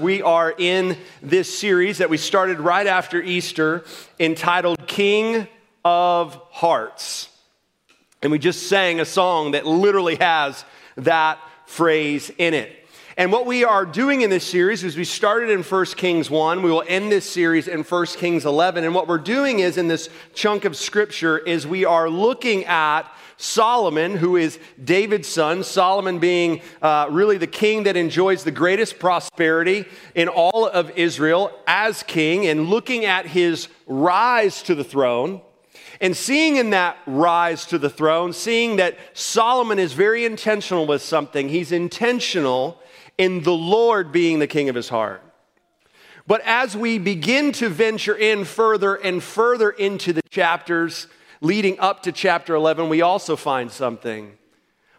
We are in this series that we started right after Easter entitled King of Hearts. And we just sang a song that literally has that phrase in it. And what we are doing in this series is we started in 1 Kings 1. We will end this series in 1 Kings 11. And what we're doing is in this chunk of scripture is we are looking at Solomon, who is David's son, Solomon being uh, really the king that enjoys the greatest prosperity in all of Israel as king, and looking at his rise to the throne. And seeing in that rise to the throne, seeing that Solomon is very intentional with something, he's intentional in the Lord being the king of his heart. But as we begin to venture in further and further into the chapters, leading up to chapter 11, we also find something.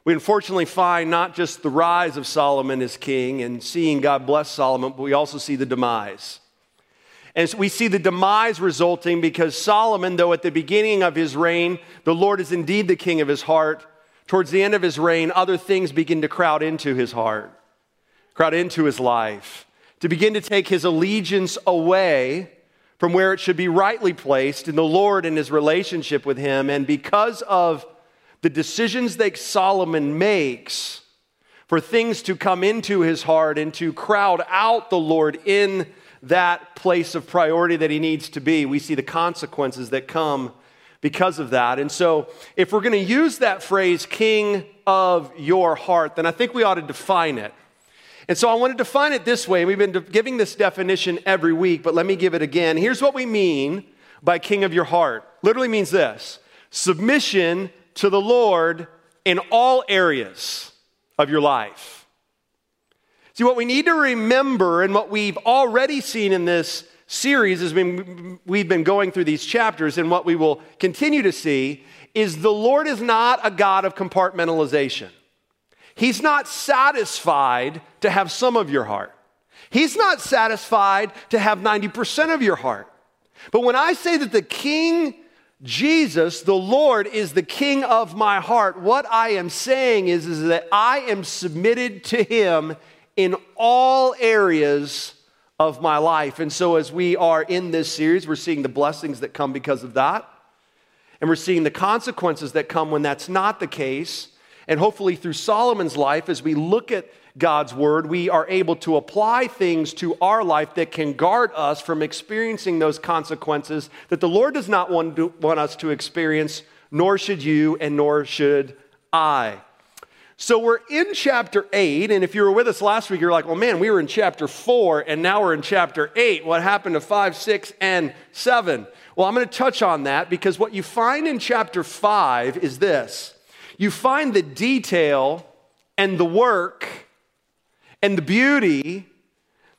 We unfortunately find not just the rise of Solomon as king and seeing God bless Solomon, but we also see the demise. And so we see the demise resulting because Solomon, though at the beginning of his reign, the Lord is indeed the king of his heart, towards the end of his reign, other things begin to crowd into his heart, crowd into his life, to begin to take his allegiance away from where it should be rightly placed in the Lord and his relationship with him. And because of the decisions that Solomon makes for things to come into his heart and to crowd out the Lord in that place of priority that he needs to be, we see the consequences that come because of that. And so, if we're going to use that phrase, king of your heart, then I think we ought to define it. And so I want to define it this way. We've been giving this definition every week, but let me give it again. Here's what we mean by king of your heart. Literally means this submission to the Lord in all areas of your life. See, what we need to remember and what we've already seen in this series as we've been going through these chapters and what we will continue to see is the Lord is not a God of compartmentalization. He's not satisfied to have some of your heart. He's not satisfied to have 90% of your heart. But when I say that the King Jesus, the Lord, is the King of my heart, what I am saying is, is that I am submitted to Him in all areas of my life. And so, as we are in this series, we're seeing the blessings that come because of that. And we're seeing the consequences that come when that's not the case. And hopefully, through Solomon's life, as we look at God's word, we are able to apply things to our life that can guard us from experiencing those consequences that the Lord does not want, to, want us to experience, nor should you, and nor should I. So we're in chapter 8, and if you were with us last week, you're like, well, man, we were in chapter 4, and now we're in chapter 8. What happened to 5, 6, and 7? Well, I'm going to touch on that because what you find in chapter 5 is this you find the detail and the work and the beauty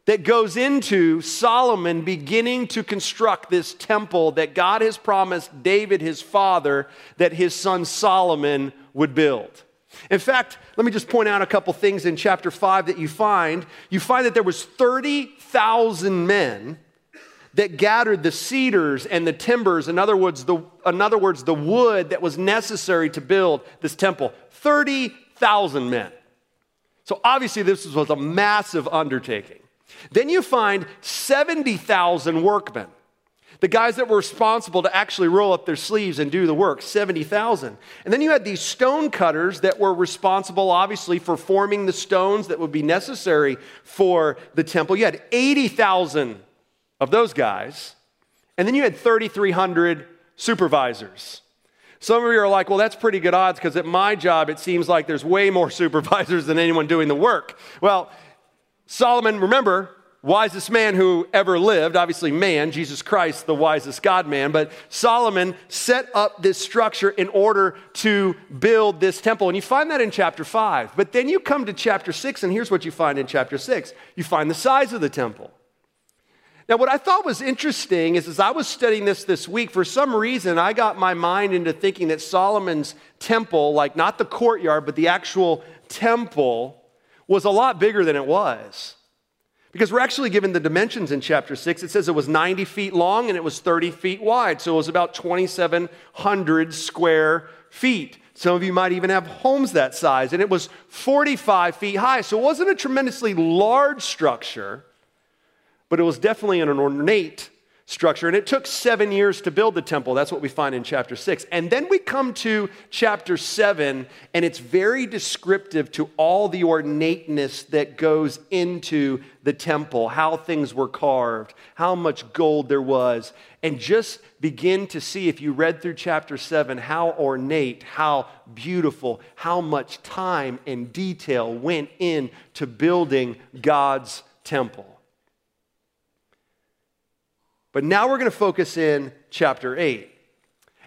that goes into Solomon beginning to construct this temple that God has promised David, his father, that his son Solomon would build. In fact, let me just point out a couple things in chapter 5 that you find. You find that there was 30,000 men that gathered the cedars and the timbers, in other words, the, in other words, the wood that was necessary to build this temple. 30,000 men. So obviously, this was a massive undertaking. Then you find 70,000 workmen, the guys that were responsible to actually roll up their sleeves and do the work, 70,000. And then you had these stone cutters that were responsible, obviously, for forming the stones that would be necessary for the temple. You had 80,000 of those guys. And then you had 3,300 supervisors. Some of you are like, well, that's pretty good odds because at my job, it seems like there's way more supervisors than anyone doing the work. Well, Solomon, remember, wisest man who ever lived, obviously man, Jesus Christ, the wisest God man, but Solomon set up this structure in order to build this temple. And you find that in chapter 5. But then you come to chapter 6, and here's what you find in chapter 6 you find the size of the temple. Now, what I thought was interesting is as I was studying this this week, for some reason, I got my mind into thinking that Solomon's temple, like not the courtyard, but the actual temple, was a lot bigger than it was. Because we're actually given the dimensions in chapter 6. It says it was 90 feet long and it was 30 feet wide. So it was about 2,700 square feet. Some of you might even have homes that size. And it was 45 feet high. So it wasn't a tremendously large structure. But it was definitely an ornate structure. And it took seven years to build the temple. That's what we find in chapter six. And then we come to chapter seven, and it's very descriptive to all the ornateness that goes into the temple, how things were carved, how much gold there was. And just begin to see, if you read through chapter seven, how ornate, how beautiful, how much time and detail went into building God's temple. But now we're going to focus in chapter 8.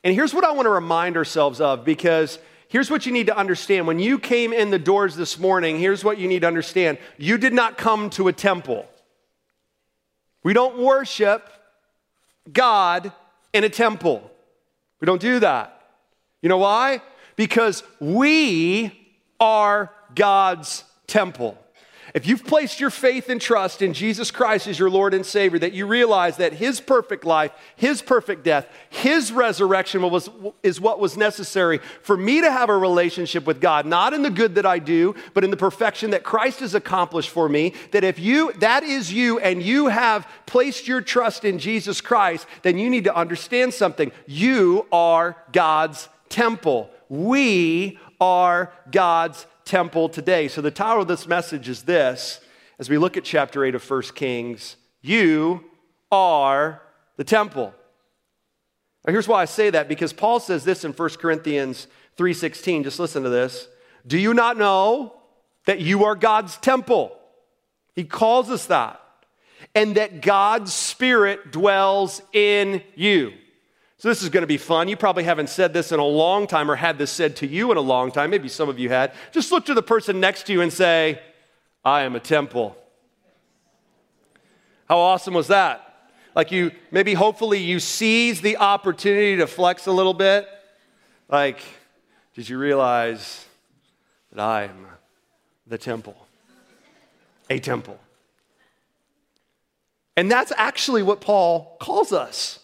And here's what I want to remind ourselves of because here's what you need to understand. When you came in the doors this morning, here's what you need to understand you did not come to a temple. We don't worship God in a temple. We don't do that. You know why? Because we are God's temple. If you've placed your faith and trust in Jesus Christ as your Lord and Savior, that you realize that His perfect life, His perfect death, His resurrection was, is what was necessary for me to have a relationship with God, not in the good that I do, but in the perfection that Christ has accomplished for me. That if you, that is you, and you have placed your trust in Jesus Christ, then you need to understand something. You are God's temple. We are God's temple today. So, the title of this message is this as we look at chapter 8 of 1 Kings you are the temple. Now, here's why I say that because Paul says this in 1 Corinthians 3:16. Just listen to this. Do you not know that you are God's temple? He calls us that. And that God's spirit dwells in you. So, this is going to be fun. You probably haven't said this in a long time or had this said to you in a long time. Maybe some of you had. Just look to the person next to you and say, I am a temple. How awesome was that? Like, you maybe hopefully you seize the opportunity to flex a little bit. Like, did you realize that I am the temple? A temple. And that's actually what Paul calls us.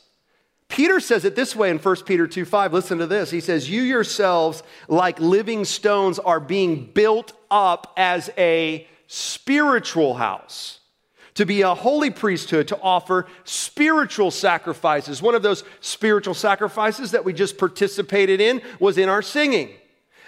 Peter says it this way in 1 Peter 2 5. Listen to this. He says, You yourselves, like living stones, are being built up as a spiritual house, to be a holy priesthood, to offer spiritual sacrifices. One of those spiritual sacrifices that we just participated in was in our singing.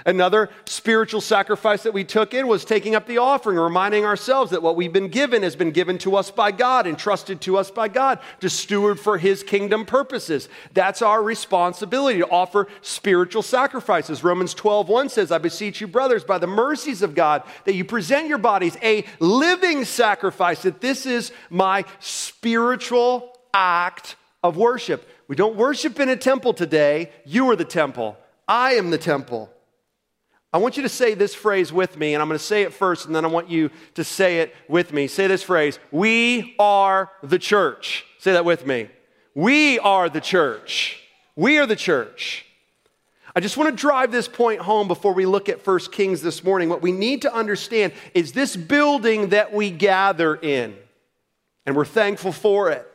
Another spiritual sacrifice that we took in was taking up the offering, reminding ourselves that what we've been given has been given to us by God, entrusted to us by God to steward for His kingdom purposes. That's our responsibility to offer spiritual sacrifices. Romans 12, 1 says, I beseech you, brothers, by the mercies of God, that you present your bodies a living sacrifice, that this is my spiritual act of worship. We don't worship in a temple today. You are the temple. I am the temple. I want you to say this phrase with me, and I'm going to say it first, and then I want you to say it with me. Say this phrase We are the church. Say that with me. We are the church. We are the church. I just want to drive this point home before we look at First Kings this morning. What we need to understand is this building that we gather in, and we're thankful for it.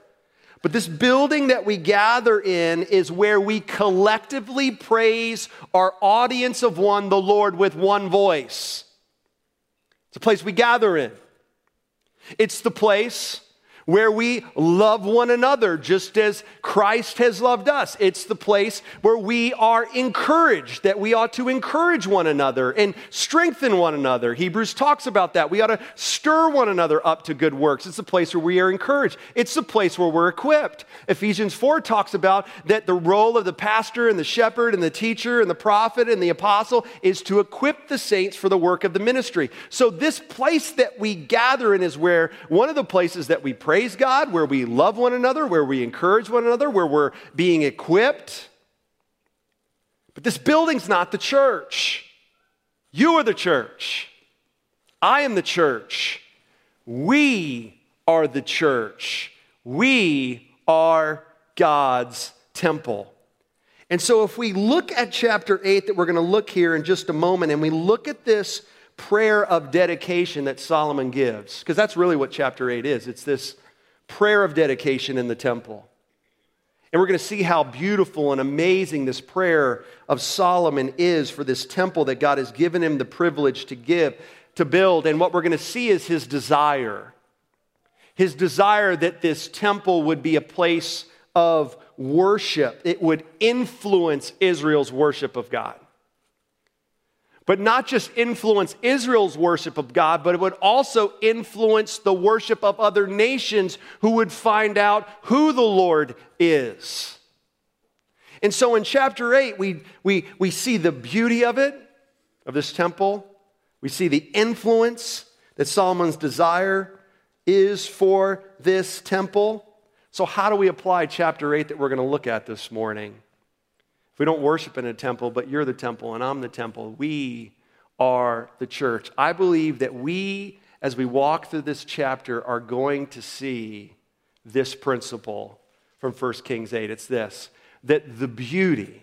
But this building that we gather in is where we collectively praise our audience of one, the Lord, with one voice. It's a place we gather in. It's the place where we love one another just as Christ has loved us. It's the place where we are encouraged, that we ought to encourage one another and strengthen one another. Hebrews talks about that. We ought to stir one another up to good works. It's a place where we are encouraged, it's the place where we're equipped. Ephesians 4 talks about that the role of the pastor and the shepherd and the teacher and the prophet and the apostle is to equip the saints for the work of the ministry. So, this place that we gather in is where one of the places that we pray praise God, where we love one another, where we encourage one another, where we're being equipped. But this building's not the church. You are the church. I am the church. We are the church. We are God's temple. And so, if we look at chapter 8, that we're going to look here in just a moment, and we look at this prayer of dedication that Solomon gives, because that's really what chapter 8 is. It's this prayer of dedication in the temple. And we're going to see how beautiful and amazing this prayer of Solomon is for this temple that God has given him the privilege to give, to build. And what we're going to see is his desire. his desire that this temple would be a place of worship, it would influence Israel's worship of God. But not just influence Israel's worship of God, but it would also influence the worship of other nations who would find out who the Lord is. And so in chapter 8, we, we, we see the beauty of it, of this temple. We see the influence that Solomon's desire is for this temple. So, how do we apply chapter 8 that we're going to look at this morning? If we don't worship in a temple, but you're the temple and I'm the temple, we are the church. I believe that we, as we walk through this chapter, are going to see this principle from 1 Kings 8. It's this that the beauty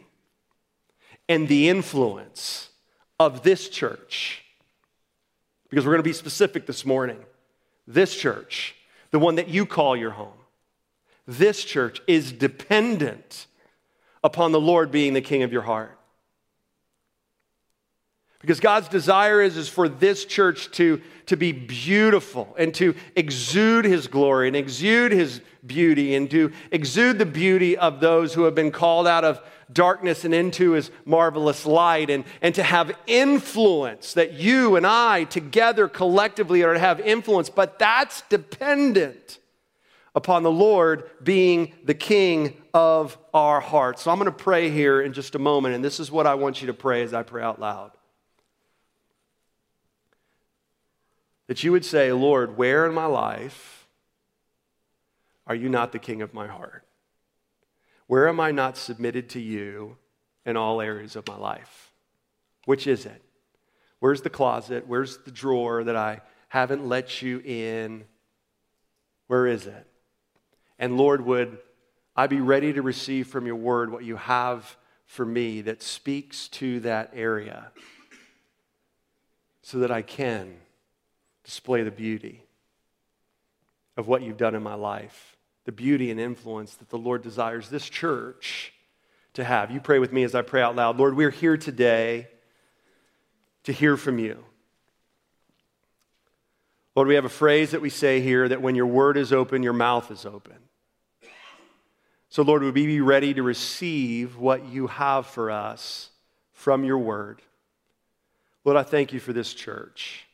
and the influence of this church, because we're going to be specific this morning, this church, the one that you call your home, this church is dependent upon the Lord being the king of your heart. Because God's desire is, is for this church to, to be beautiful and to exude his glory and exude his beauty and to exude the beauty of those who have been called out of darkness and into his marvelous light and, and to have influence that you and I together collectively are to have influence. But that's dependent upon the Lord being the king of our hearts. So I'm going to pray here in just a moment, and this is what I want you to pray as I pray out loud. That you would say, Lord, where in my life are you not the king of my heart? Where am I not submitted to you in all areas of my life? Which is it? Where's the closet? Where's the drawer that I haven't let you in? Where is it? And Lord, would I be ready to receive from your word what you have for me that speaks to that area so that I can display the beauty of what you've done in my life, the beauty and influence that the Lord desires this church to have. You pray with me as I pray out loud. Lord, we're here today to hear from you. Lord, we have a phrase that we say here that when your word is open, your mouth is open. So, Lord, would we be ready to receive what you have for us from your word? Lord, I thank you for this church.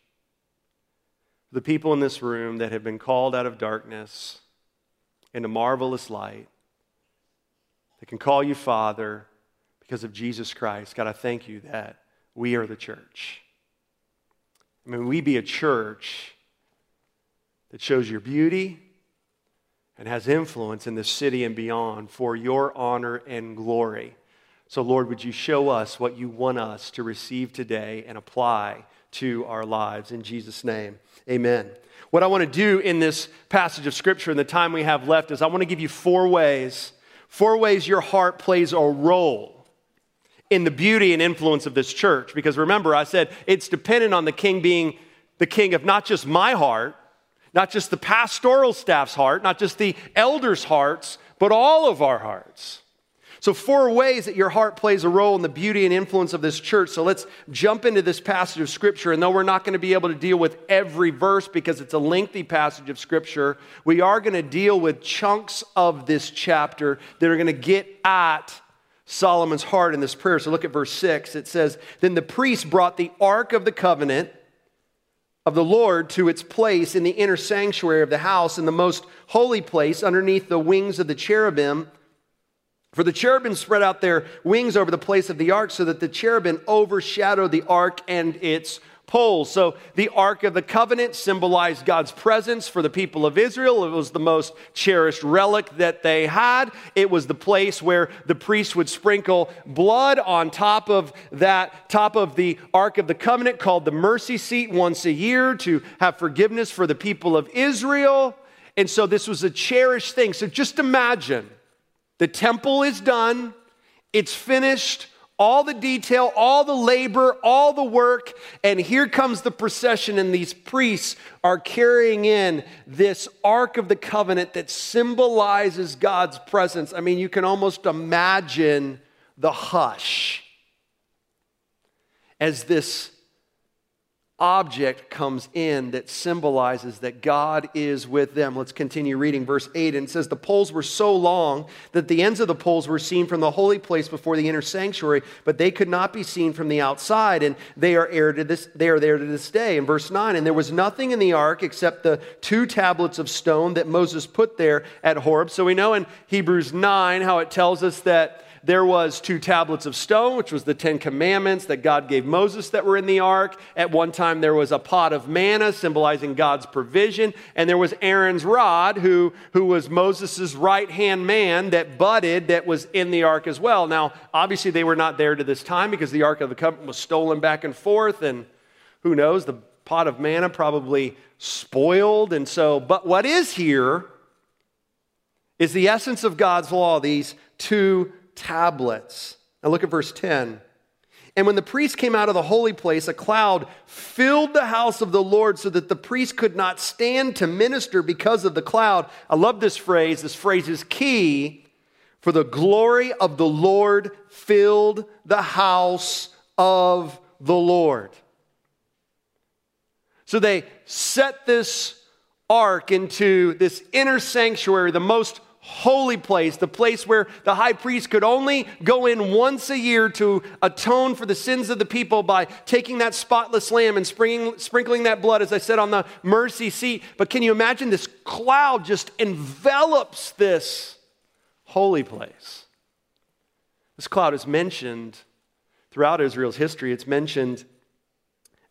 The people in this room that have been called out of darkness into marvelous light, that can call you Father because of Jesus Christ. God, I thank you that we are the church. I mean, we be a church that shows your beauty and has influence in the city and beyond for your honor and glory. So, Lord, would you show us what you want us to receive today and apply to our lives? In Jesus' name, amen. What I want to do in this passage of Scripture in the time we have left is I want to give you four ways, four ways your heart plays a role in the beauty and influence of this church. Because remember, I said it's dependent on the king being the king of not just my heart, not just the pastoral staff's heart, not just the elders' hearts, but all of our hearts. So, four ways that your heart plays a role in the beauty and influence of this church. So, let's jump into this passage of Scripture. And though we're not going to be able to deal with every verse because it's a lengthy passage of Scripture, we are going to deal with chunks of this chapter that are going to get at Solomon's heart in this prayer. So, look at verse 6. It says, Then the priest brought the ark of the covenant of the Lord to its place in the inner sanctuary of the house, in the most holy place, underneath the wings of the cherubim. For the cherubim spread out their wings over the place of the ark so that the cherubim overshadowed the ark and its poles. So the Ark of the Covenant symbolized God's presence for the people of Israel. It was the most cherished relic that they had. It was the place where the priests would sprinkle blood on top of that, top of the Ark of the Covenant called the mercy seat once a year to have forgiveness for the people of Israel. And so this was a cherished thing. So just imagine the temple is done, it's finished, all the detail, all the labor, all the work, and here comes the procession, and these priests are carrying in this Ark of the Covenant that symbolizes God's presence. I mean, you can almost imagine the hush as this object comes in that symbolizes that God is with them. Let's continue reading verse 8. And it says, The poles were so long that the ends of the poles were seen from the holy place before the inner sanctuary, but they could not be seen from the outside. And they are, there to this, they are there to this day. In verse 9, and there was nothing in the ark except the two tablets of stone that Moses put there at Horeb. So we know in Hebrews 9 how it tells us that there was two tablets of stone, which was the Ten Commandments that God gave Moses that were in the ark. At one time, there was a pot of manna symbolizing God's provision. And there was Aaron's rod, who, who was Moses' right hand man that budded, that was in the ark as well. Now, obviously, they were not there to this time because the ark of the covenant was stolen back and forth. And who knows, the pot of manna probably spoiled. And so, but what is here is the essence of God's law, these two tablets. Now look at verse 10. And when the priest came out of the holy place, a cloud filled the house of the Lord so that the priest could not stand to minister because of the cloud. I love this phrase. This phrase is key. For the glory of the Lord filled the house of the Lord. So they set this ark into this inner sanctuary, the most holy place, the place where the high priest could only go in once a year to atone for the sins of the people by taking that spotless lamb and sprinkling, that blood, as I said, on the mercy seat. But can you imagine this cloud just envelops this holy place? This cloud is mentioned throughout Israel's history. It's mentioned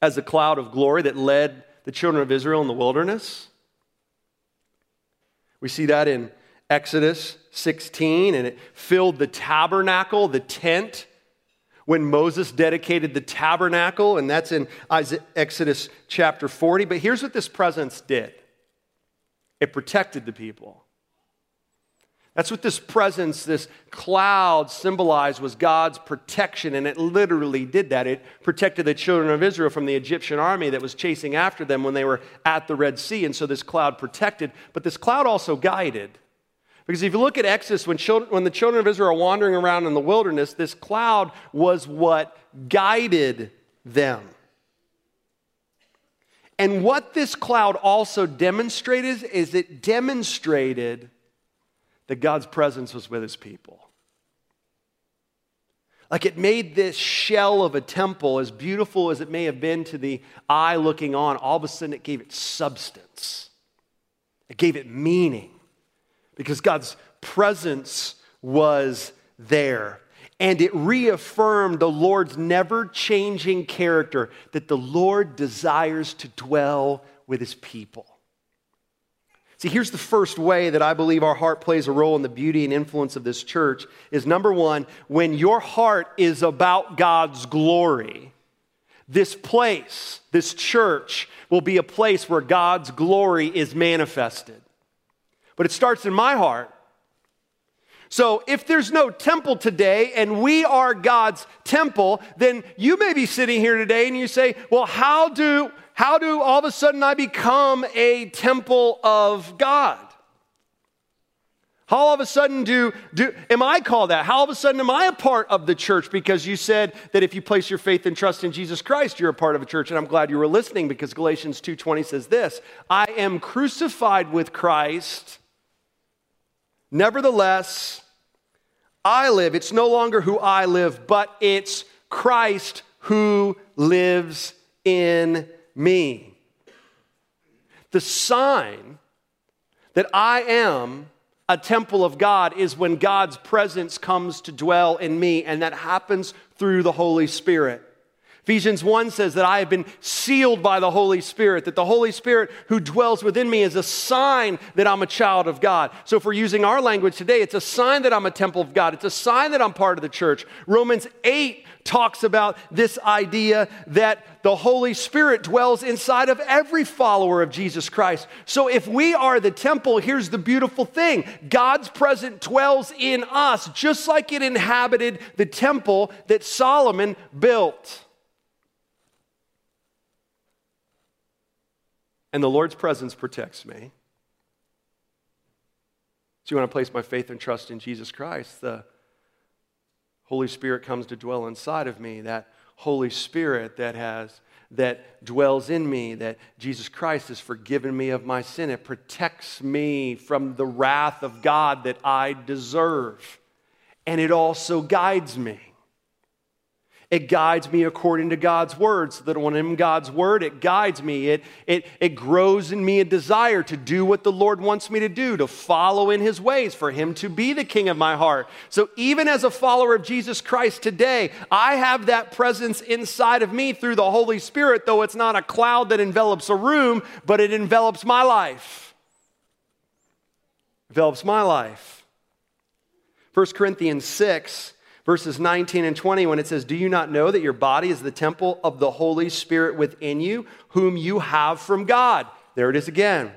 as a cloud of glory that led the children of Israel in the wilderness. We see that in Exodus 16, and it filled the tabernacle, the tent, when Moses dedicated the tabernacle, and that's in Exodus chapter 40. But here's what this presence did it protected the people. That's what this presence, this cloud symbolized was God's protection, and it literally did that. It protected the children of Israel from the Egyptian army that was chasing after them when they were at the Red Sea, and so this cloud protected, but this cloud also guided. Because if you look at Exodus, when, children, when the children of Israel are wandering around in the wilderness, this cloud was what guided them. And what this cloud also demonstrated is it demonstrated that God's presence was with his people. Like it made this shell of a temple, as beautiful as it may have been to the eye looking on, all of a sudden it gave it substance, it gave it meaning because God's presence was there. And it reaffirmed the Lord's never changing character that the Lord desires to dwell with his people. See, here's the first way that I believe our heart plays a role in the beauty and influence of this church is number one, when your heart is about God's glory, this place, this church, will be a place where God's glory is manifested but it starts in my heart. So, if there's no temple today and we are God's temple, then you may be sitting here today and you say, Well, how do, how do all of a sudden I become a temple of God? How all of a sudden do, do am I called that? How all of a sudden am I a part of the church? Because you said that if you place your faith and trust in Jesus Christ, you're a part of a church. And I'm glad you were listening because Galatians 2:20 says this: I am crucified with Christ. Nevertheless, I live. It's no longer who I live, but it's Christ who lives in me. The sign that I am a temple of God is when God's presence comes to dwell in me, and that happens through the Holy Spirit. Ephesians 1 says that I have been sealed by the Holy Spirit, that the Holy Spirit who dwells within me is a sign that I'm a child of God. So, if we're using our language today, it's a sign that I'm a temple of God. It's a sign that I'm part of the church. Romans 8 talks about this idea that the Holy Spirit dwells inside of every follower of Jesus Christ. So, if we are the temple, here's the beautiful thing God's presence dwells in us, just like it inhabited the temple that Solomon built. And the Lord's presence protects me. So, when I place my faith and trust in Jesus Christ, the Holy Spirit comes to dwell inside of me. That Holy Spirit that has that dwells in me, that Jesus Christ has forgiven me of my sin. It protects me from the wrath of God that I deserve. And it also guides me. It guides me according to God's word, so that when I'm in God's word, it guides me. It, it, it grows in me a desire to do what the Lord wants me to do, to follow in his ways, for him to be the king of my heart. So even as a follower of Jesus Christ today, I have that presence inside of me through the Holy Spirit, though it's not a cloud that envelops a room, but it envelops my life. Envelops my life. 1 Corinthians 6 verses 19 and 20 when it says, Do you not know that your body is the temple of the Holy Spirit within you, whom you have from God? There it is again.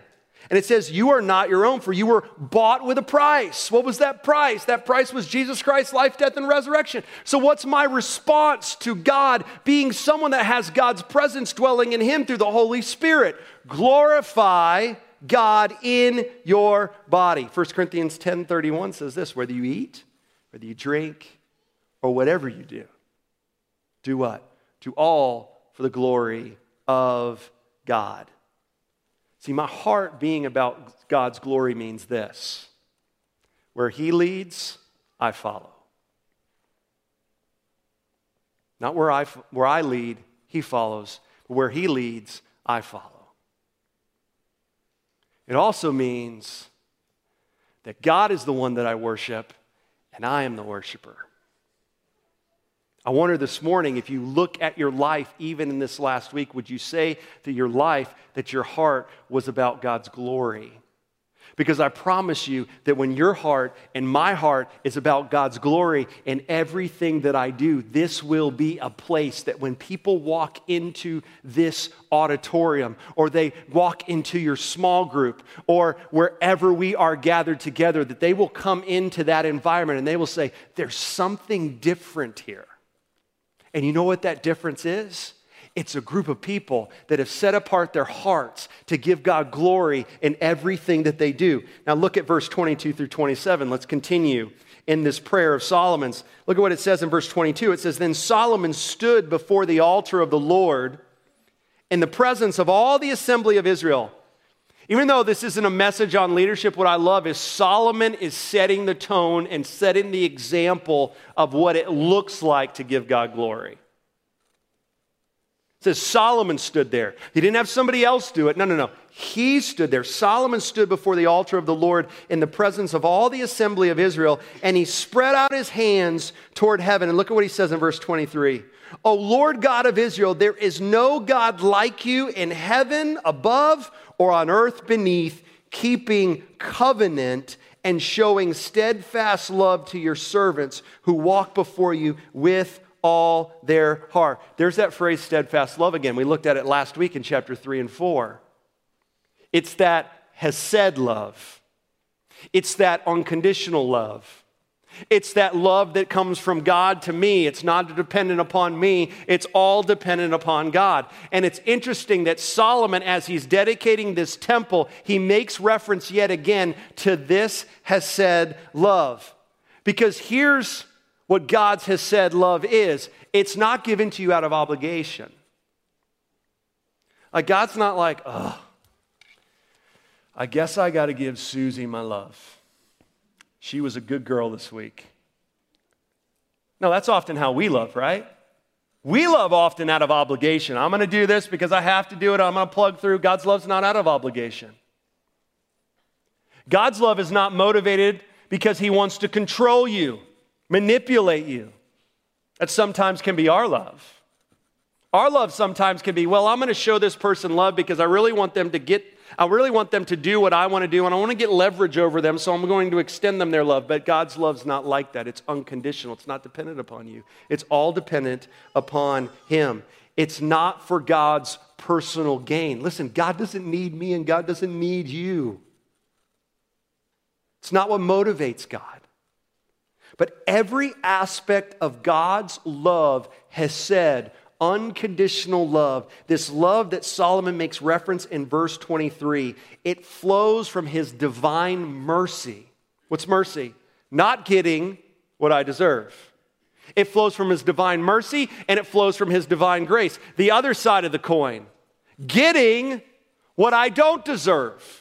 And it says, You are not your own, for you were bought with a price. What was that price? That price was Jesus Christ's life, death, and resurrection. So, what's my response to God being someone that has God's presence dwelling in Him through the Holy Spirit? Glorify God in your body. 1 Corinthians 10 31 says this whether you eat, whether you drink, or whatever you do, do what? Do all for the glory of God. See, my heart being about God's glory means this where He leads, I follow. Not where I, where I lead, He follows, but where He leads, I follow. It also means that God is the one that I worship, and I am the worshiper. I wonder this morning if you look at your life, even in this last week, would you say to your life that your heart was about God's glory? Because I promise you that when your heart and my heart is about God's glory in everything that I do, this will be a place that when people walk into this auditorium or they walk into your small group or wherever we are gathered together, that they will come into that environment and they will say, There's something different here. And you know what that difference is? It's a group of people that have set apart their hearts to give God glory in everything that they do. Now, look at verse 22 through 27. Let's continue in this prayer of Solomon's. Look at what it says in verse 22. It says, Then Solomon stood before the altar of the Lord in the presence of all the assembly of Israel. Even though this isn't a message on leadership, what I love is Solomon is setting the tone and setting the example of what it looks like to give God glory. It says Solomon stood there. He didn't have somebody else do it. No, no, no. He stood there. Solomon stood before the altar of the Lord in the presence of all the assembly of Israel, and he spread out his hands toward heaven. And look at what he says in verse 23. O Lord God of Israel, there is no God like you in heaven above or on earth beneath, keeping covenant and showing steadfast love to your servants who walk before you with all their heart. There's that phrase, steadfast love again. We looked at it last week in chapter 3 and 4. It's that hesed love, it's that unconditional love. It's that love that comes from God to me. It's not dependent upon me, it's all dependent upon God. And it's interesting that Solomon, as he's dedicating this temple, he makes reference yet again to this hesed love. Because here's what God's hesed love is it's not given to you out of obligation. Like, God's not like, oh, I guess I got to give Susie my love. She was a good girl this week. No, that's often how we love, right? We love often out of obligation. I'm going to do this because I have to do it. I'm going to plug through. God's love's not out of obligation. God's love is not motivated because he wants to control you, manipulate you. That sometimes can be our love. Our love sometimes can be, well, I'm going to show this person love because I really want them to get I really want them to do what I want to do, and I want to get leverage over them, so I'm going to extend them their love. But God's love's not like that. It's unconditional, it's not dependent upon you, it's all dependent upon Him. It's not for God's personal gain. Listen, God doesn't need me, and God doesn't need you. It's not what motivates God. But every aspect of God's love hesed, unconditional love, this love that Solomon makes reference in verse 23, it flows from his divine mercy. What's mercy? Not getting what I deserve. It flows from his divine mercy and it flows from his divine grace. The other side of the coin, getting what I don't deserve.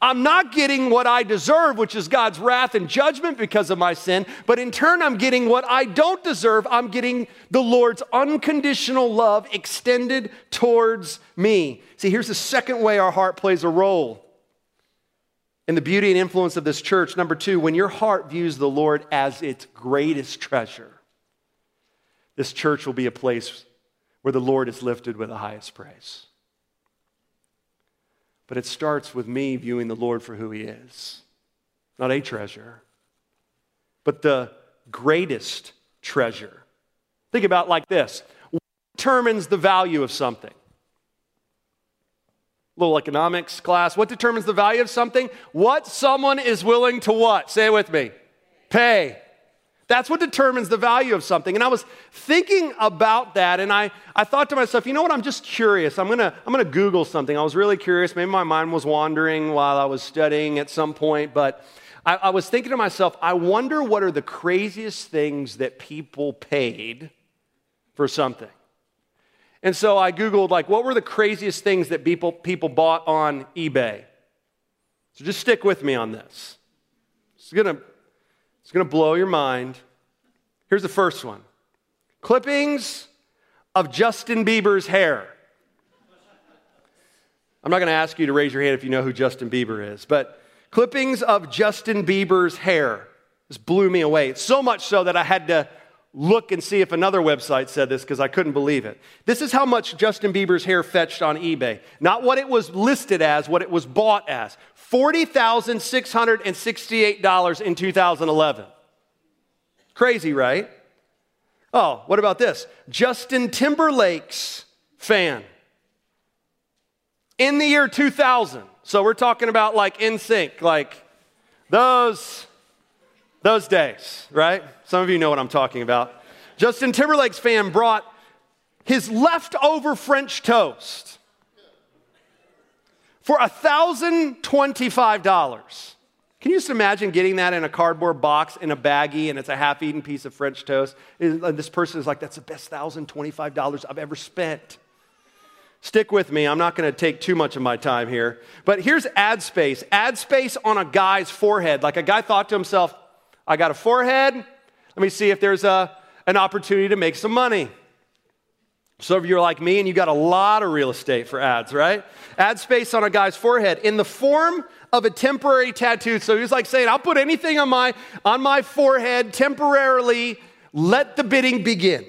I'm not getting what I deserve, which is God's wrath and judgment because of my sin, but in turn, I'm getting what I don't deserve. I'm getting the Lord's unconditional love extended towards me. See, here's the second way our heart plays a role in the beauty and influence of this church. Number two, when your heart views the Lord as its greatest treasure, this church will be a place where the Lord is lifted with the highest praise. But it starts with me viewing the Lord for who he is. Not a treasure, but the greatest treasure. Think about like this what determines the value of something? Little economics class. What determines the value of something? What someone is willing to what? Say it with me. Pay. That's what determines the value of something. And I was thinking about that, and I, I thought to myself, you know what? I'm just curious. I'm gonna, I'm gonna Google something. I was really curious. Maybe my mind was wandering while I was studying at some point, but I, I was thinking to myself, I wonder what are the craziest things that people paid for something. And so I Googled, like, what were the craziest things that people, people bought on eBay? So just stick with me on this. It's gonna it's going to blow your mind. Here's the first one clippings of Justin Bieber's hair. I'm not going to ask you to raise your hand if you know who Justin Bieber is, but clippings of Justin Bieber's hair. This blew me away. It's So much so that I had to look and see if another website said this because I couldn't believe it. This is how much Justin Bieber's hair fetched on eBay. Not what it was listed as, what it was bought as. $40,668 in 2011. Crazy, right? Oh, what about this? Justin Timberlake's fan. In the year 2000. So we're talking about like NSYNC, like those those days, right? Some of you know what I'm talking about. Justin Timberlake's fan brought his leftover French toast for $1,025. Can you just imagine getting that in a cardboard box in a baggie and it's a half eaten piece of French toast? And this person is like, that's the best $1,025 I've ever spent. Stick with me, I'm not gonna take too much of my time here. But here's ad space ad space on a guy's forehead. Like a guy thought to himself, I got a forehead. Let me see if there's a, an opportunity to make some money. Some of you are like me and you got a lot of real estate for ads, right? Ad space on a guy's forehead in the form of a temporary tattoo. So he's like saying, I'll put anything on my, on my forehead temporarily, let the bidding begin.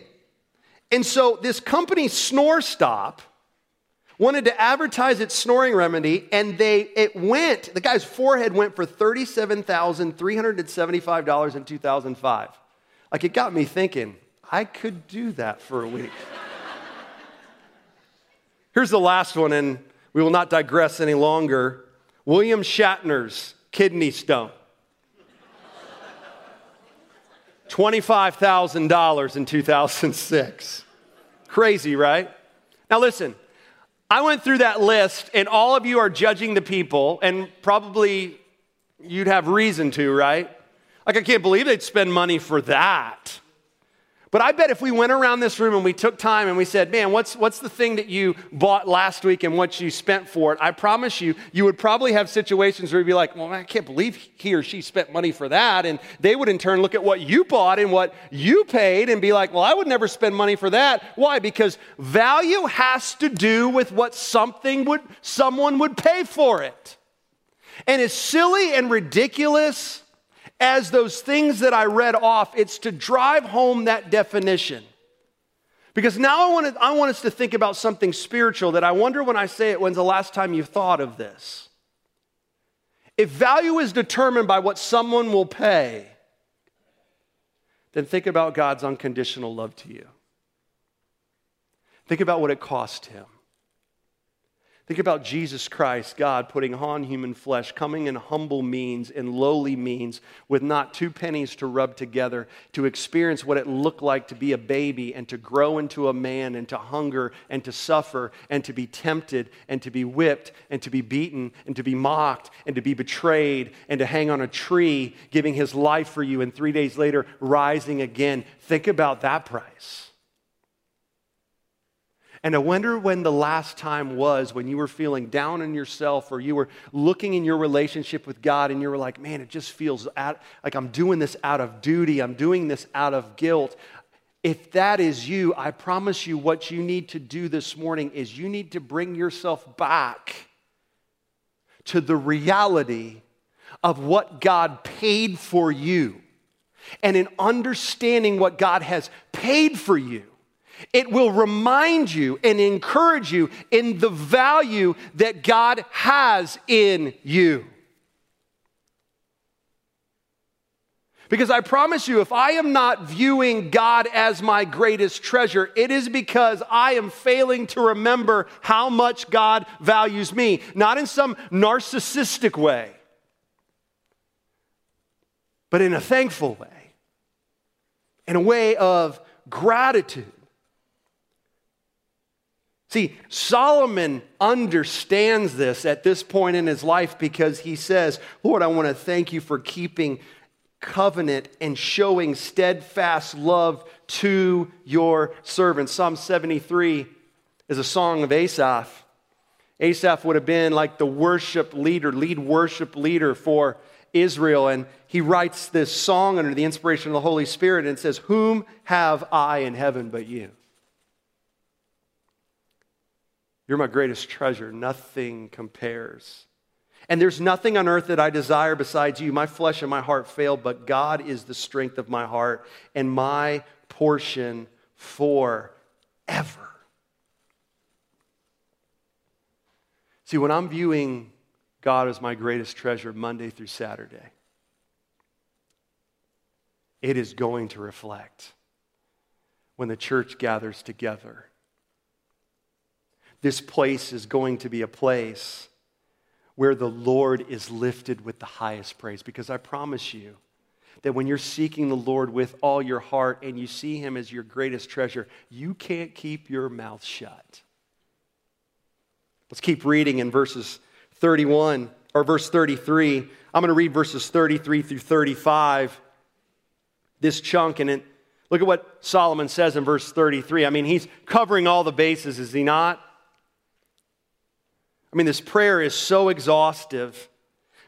And so this company, Snore Stop, wanted to advertise its snoring remedy, and they it went, the guy's forehead went for $37,375 in 2005. Like it got me thinking, I could do that for a week. Here's the last one, and we will not digress any longer. William Shatner's kidney stone. $25,000 in 2006. Crazy, right? Now, listen, I went through that list, and all of you are judging the people, and probably you'd have reason to, right? Like, I can't believe they'd spend money for that. But I bet if we went around this room and we took time and we said, man, what's, what's the thing that you bought last week and what you spent for it? I promise you, you would probably have situations where you'd be like, well, I can't believe he or she spent money for that. And they would in turn look at what you bought and what you paid and be like, well, I would never spend money for that. Why? Because value has to do with what something would, someone would pay for it. And as silly and ridiculous as those things that I read off, it's to drive home that definition. Because now I want, to, I want us to think about something spiritual that I wonder when I say it, when's the last time you thought of this? If value is determined by what someone will pay, then think about God's unconditional love to you. Think about what it cost him. Think about Jesus Christ, God putting on human flesh, coming in humble means, in lowly means, with not two pennies to rub together, to experience what it looked like to be a baby and to grow into a man and to hunger and to suffer and to be tempted and to be whipped and to be beaten and to be mocked and to be betrayed and to hang on a tree, giving his life for you, and three days later rising again. Think about that price. And I wonder when the last time was when you were feeling down on yourself or you were looking in your relationship with God and you were like, man, it just feels like I'm doing this out of duty, I'm doing this out of guilt. If that is you, I promise you what you need to do this morning is you need to bring yourself back to the reality of what God paid for you. And in understanding what God has paid for you, it will remind you and encourage you in the value that God has in you. Because I promise you, if I am not viewing God as my greatest treasure, it is because I am failing to remember how much God values me, not in some narcissistic way, but in a thankful way, in a way of gratitude. See, Solomon understands this at this point in his life because he says, Lord, I want to thank you for keeping covenant and showing steadfast love to your servants. Psalm 73 is a song of Asaph. Asaph would have been like the worship leader, lead worship leader for Israel. And he writes this song under the inspiration of the Holy Spirit and says, Whom have I in heaven but you? You're my greatest treasure. Nothing compares. And there's nothing on earth that I desire besides you. My flesh and my heart fail, but God is the strength of my heart and my portion forever. See, when I'm viewing God as my greatest treasure Monday through Saturday, it is going to reflect when the church gathers together this place is going to be a place where the Lord is lifted with the highest praise. Because I promise you that when you're seeking the Lord with all your heart and you see Him as your greatest treasure, you can't keep your mouth shut. Let's keep reading in verses 31 or verse 33. I'm going to read verses 33 through 35, this chunk, and it, look at what Solomon says in verse 33. I mean, he's covering all the bases, is he not? I mean, this prayer is so exhaustive.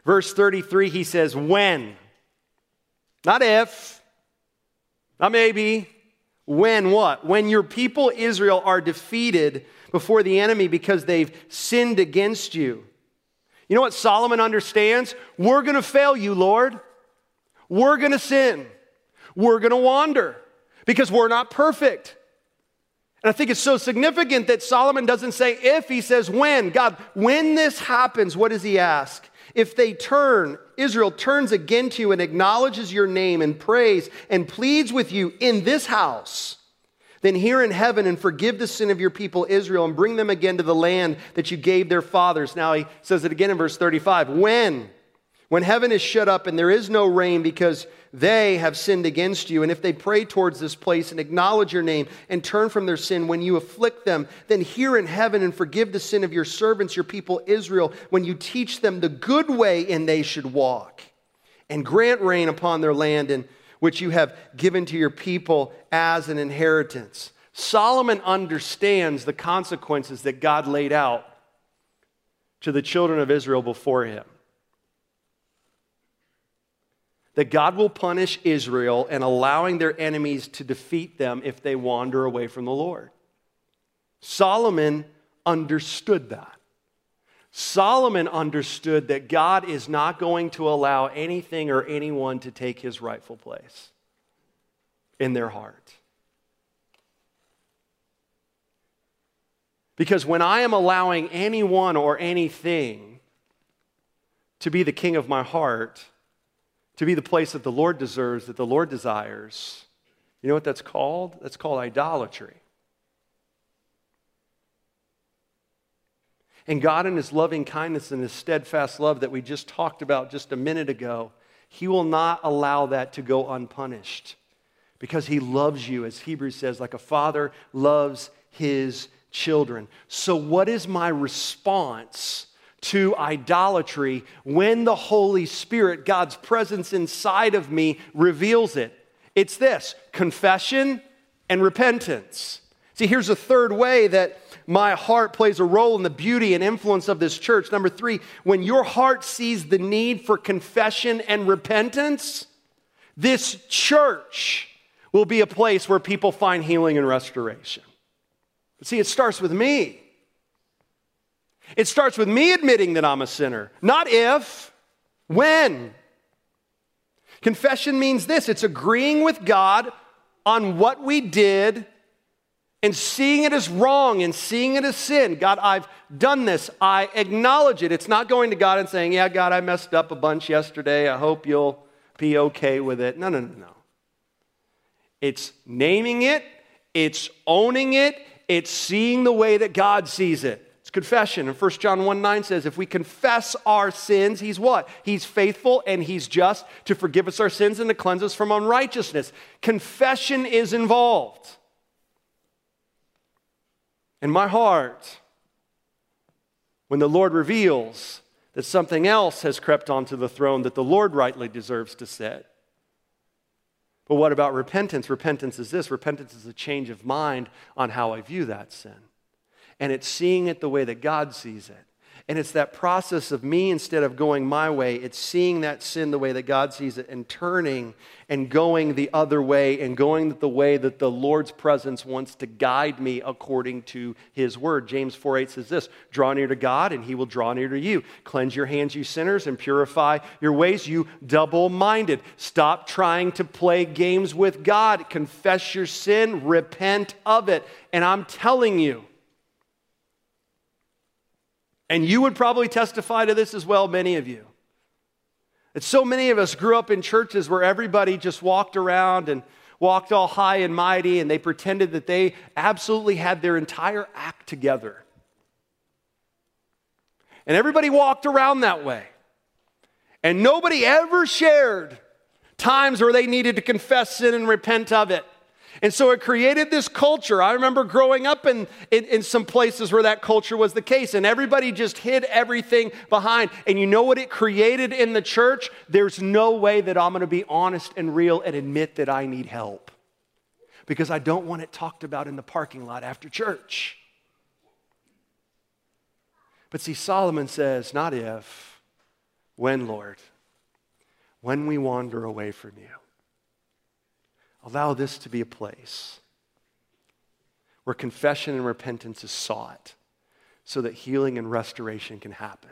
Verse 33, he says, When? Not if, not maybe. When what? When your people Israel are defeated before the enemy because they've sinned against you. You know what Solomon understands? We're going to fail you, Lord. We're going to sin. We're going to wander because we're not perfect. And I think it's so significant that Solomon doesn't say if, he says when. God, when this happens, what does he ask? If they turn, Israel turns again to you and acknowledges your name and prays and pleads with you in this house, then hear in heaven and forgive the sin of your people Israel and bring them again to the land that you gave their fathers. Now he says it again in verse 35. When? When heaven is shut up and there is no rain because they have sinned against you. And if they pray towards this place and acknowledge your name and turn from their sin when you afflict them, then hear in heaven and forgive the sin of your servants, your people Israel, when you teach them the good way in they should walk. And grant rain upon their land, in which you have given to your people as an inheritance. Solomon understands the consequences that God laid out to the children of Israel before him that God will punish Israel and allowing their enemies to defeat them if they wander away from the Lord. Solomon understood that. Solomon understood that God is not going to allow anything or anyone to take his rightful place in their heart. Because when I am allowing anyone or anything to be the king of my heart, to be the place that the Lord deserves, that the Lord desires. You know what that's called? That's called idolatry. And God, in His loving kindness and His steadfast love that we just talked about just a minute ago, He will not allow that to go unpunished because He loves you, as Hebrews says, like a father loves his children. So, what is my response? To idolatry when the Holy Spirit, God's presence inside of me, reveals it. It's this confession and repentance. See, here's a third way that my heart plays a role in the beauty and influence of this church. Number three, when your heart sees the need for confession and repentance, this church will be a place where people find healing and restoration. But see, it starts with me. It starts with me admitting that I'm a sinner, not if, when. Confession means this it's agreeing with God on what we did and seeing it as wrong and seeing it as sin. God, I've done this. I acknowledge it. It's not going to God and saying, Yeah, God, I messed up a bunch yesterday. I hope you'll be okay with it. No, no, no, no. It's naming it, it's owning it, it's seeing the way that God sees it. Confession. And 1 John 1 9 says, if we confess our sins, he's what? He's faithful and he's just to forgive us our sins and to cleanse us from unrighteousness. Confession is involved. In my heart, when the Lord reveals that something else has crept onto the throne that the Lord rightly deserves to sit, but what about repentance? Repentance is this repentance is a change of mind on how I view that sin. And it's seeing it the way that God sees it. And it's that process of me, instead of going my way, it's seeing that sin the way that God sees it and turning and going the other way and going the way that the Lord's presence wants to guide me according to his word. James 4 8 says this Draw near to God, and he will draw near to you. Cleanse your hands, you sinners, and purify your ways, you double minded. Stop trying to play games with God. Confess your sin, repent of it. And I'm telling you, and you would probably testify to this as well, many of you. That so many of us grew up in churches where everybody just walked around and walked all high and mighty, and they pretended that they absolutely had their entire act together. And everybody walked around that way. And nobody ever shared times where they needed to confess sin and repent of it. And so it created this culture. I remember growing up in, in, in, some places where that culture was the case, and everybody just hid everything behind. And you know what it created in the church? There's no way that I'm going to be honest and real and admit that I need help because I don't want it talked about in the parking lot after church. But see, Solomon says, not if, when, Lord, when we wander away from you. Allow this to be a place where confession and repentance is sought so that healing and restoration can happen.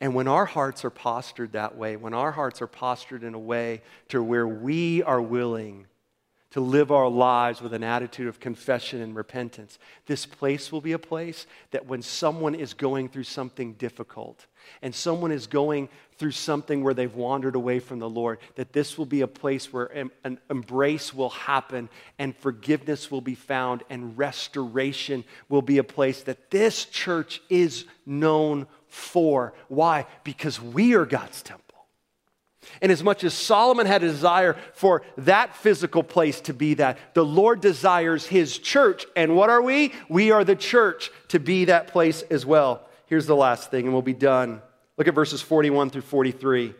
And when our hearts are postured that way, when our hearts are postured in a way to where we are willing to live our lives with an attitude of confession and repentance. This place will be a place that when someone is going through something difficult and someone is going through something where they've wandered away from the Lord, that this will be a place where an embrace will happen and forgiveness will be found and restoration will be a place that this church is known for. Why? Because we are God's temple. And as much as Solomon had a desire for that physical place to be that, the Lord desires his church. And what are we? We are the church to be that place as well. Here's the last thing, and we'll be done. Look at verses 41 through 43.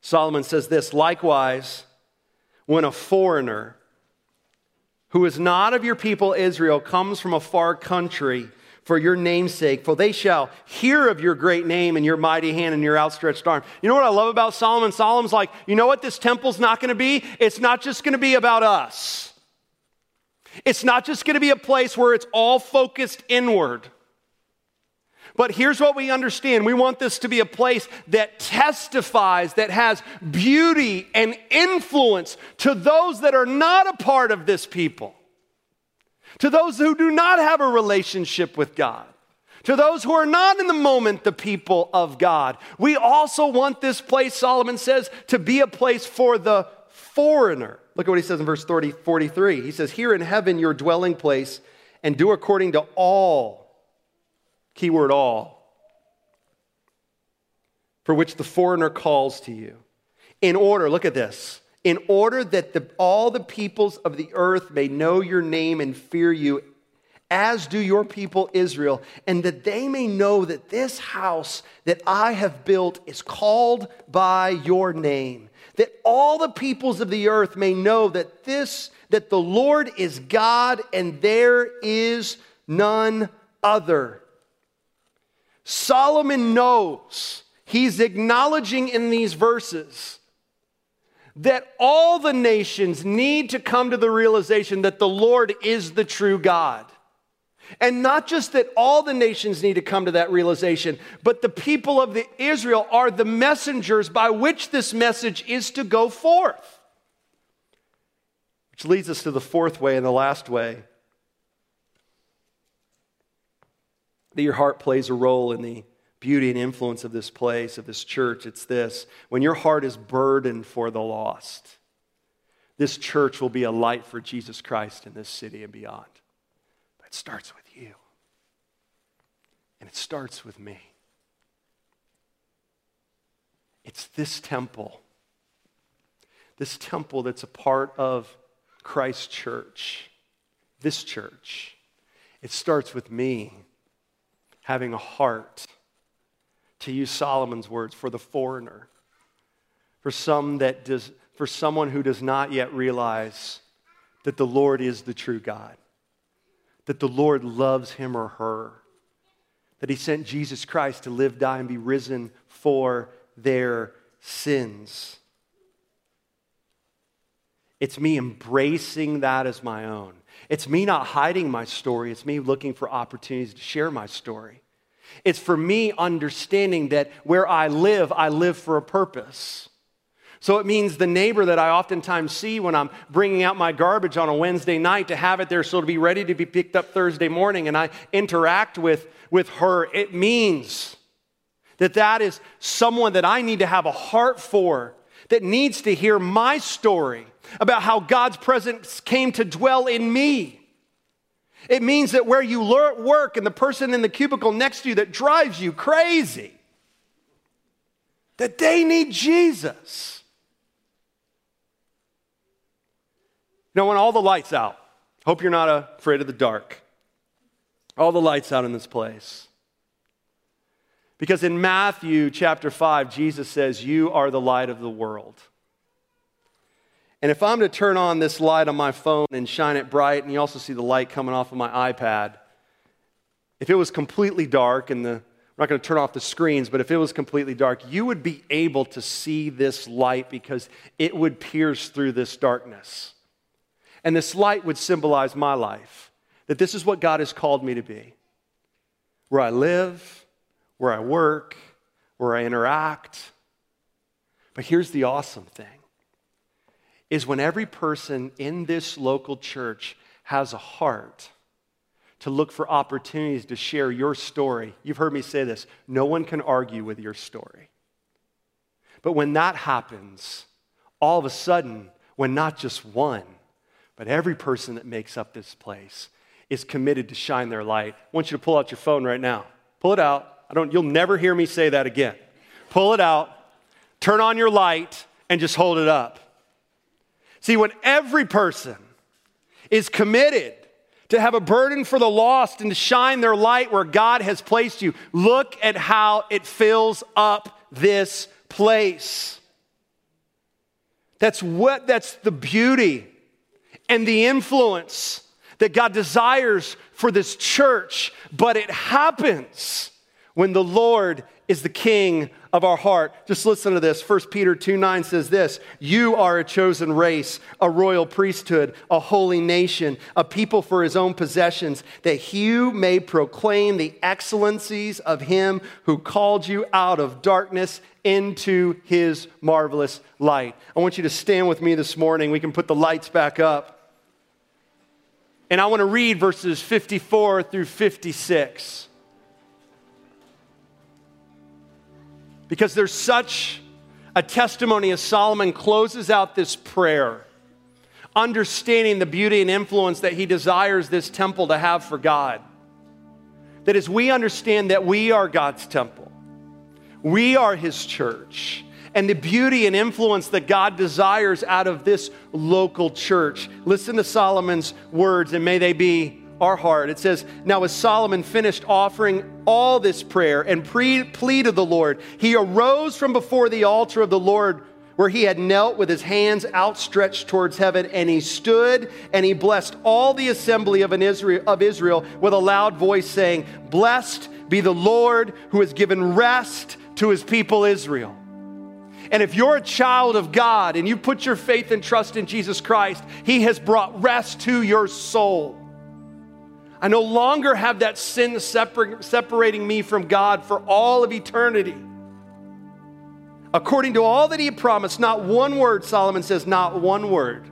Solomon says this likewise, when a foreigner who is not of your people Israel comes from a far country, for your name'sake, for they shall hear of your great name and your mighty hand and your outstretched arm. You know what I love about Solomon? Solomon's like, you know what this temple's not going to be? It's not just going to be about us. It's not just going to be a place where it's all focused inward. But here's what we understand we want this to be a place that testifies, that has beauty and influence to those that are not a part of this people to those who do not have a relationship with God, to those who are not in the moment the people of God. We also want this place, Solomon says, to be a place for the foreigner. Look at what he says in verse 30, 43. He says, Hear in heaven, your dwelling place, and do according to all keyword all, for which the foreigner calls to you, in order, look at this, in order that the, all the peoples of the earth may know your name and fear you, as do your people Israel, and that they may know that this house that I have built is called by your name, that all the peoples of the earth may know that this that the Lord is God and there is none other. Solomon knows, he's acknowledging in these verses that all the nations need to come to the realization that the Lord is the true God. And not just that all the nations need to come to that realization, but the people of the Israel are the messengers by which this message is to go forth. Which leads us to the fourth way and the last way that your heart plays a role in the beauty and influence of this place, of this church. It's this when your heart is burdened for the lost, this church will be a light for Jesus Christ in this city and beyond. But it starts with you, and it starts with me. It's this temple, this temple that's a part of Christ Church, this church, it starts with me having a heart, to use Solomon's words, for the foreigner, for, some that does, for someone who does not yet realize that the Lord is the true God, that the Lord loves him or her, that he sent Jesus Christ to live, die, and be risen for their sins. It's me embracing that as my own. It's me not hiding my story. It's me looking for opportunities to share my story. It's for me understanding that where I live, I live for a purpose. So it means the neighbor that I oftentimes see when I'm bringing out my garbage on a Wednesday night to have it there so to be ready to be picked up Thursday morning and I interact with, with her, it means that that is someone that I need to have a heart for that needs to hear my story about how God's presence came to dwell in me. It means that where you work and the person in the cubicle next to you that drives you crazy, that they need Jesus. You know, when all the lights out, hope you're not afraid of the dark. All the lights out in this place. Because in Matthew chapter 5, Jesus says, You are the light of the world. And if I'm to turn on this light on my phone and shine it bright, and you also see the light coming off of my iPad, if it was completely dark and the I'm not going to turn off the screens, but if it was completely dark, you would be able to see this light because it would pierce through this darkness. And this light would symbolize my life that this is what God has called me to be. Where I live, where I work, where I interact. But here's the awesome thing is when every person in this local church has a heart to look for opportunities to share your story. You've heard me say this no one can argue with your story. But when that happens, all of a sudden, when not just one, but every person that makes up this place is committed to shine their light. I want you to pull out your phone right now. Pull it out. I don't, you'll never hear me say that again. Pull it out, turn on your light, and just hold it up. See, when every person is committed to have a burden for the lost and to shine their light where God has placed you, look at how it fills up this place. That's what that's the beauty and the influence that God desires for this church, but it happens when the Lord is the king of our heart. Just listen to this. 1 Peter 2 9 says this You are a chosen race, a royal priesthood, a holy nation, a people for his own possessions, that you may proclaim the excellencies of him who called you out of darkness into his marvelous light. I want you to stand with me this morning. We can put the lights back up. And I want to read verses 54 through 56. Because there's such a testimony as Solomon closes out this prayer, understanding the beauty and influence that he desires this temple to have for God. that as we understand that we are God's temple, we are His church, and the beauty and influence that God desires out of this local church. Listen to Solomon's words, and may they be our heart. It says, Now as Solomon finished offering all this prayer and pre- pleaded the Lord, he arose from before the altar of the Lord where he had knelt with his hands outstretched towards heaven, and he stood and he blessed all the assembly of, Israel, of Israel with a loud voice, saying, Blessed be the Lord who has given rest to his people Israel. And if you're a child of God and you put your faith and trust in Jesus Christ, he has brought rest to your soul. I no longer have that sin separating me from God for all of eternity. According to all that he promised, not one word, Solomon says, not one word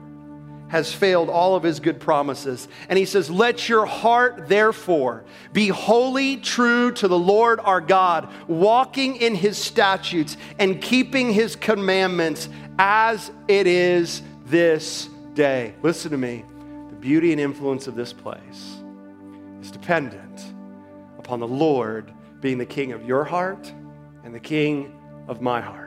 has failed all of his good promises. And he says, Let your heart, therefore, be wholly true to the Lord our God, walking in his statutes and keeping his commandments as it is this day. Listen to me. The beauty and influence of this place is dependent upon the Lord being the king of your heart and the king of my heart.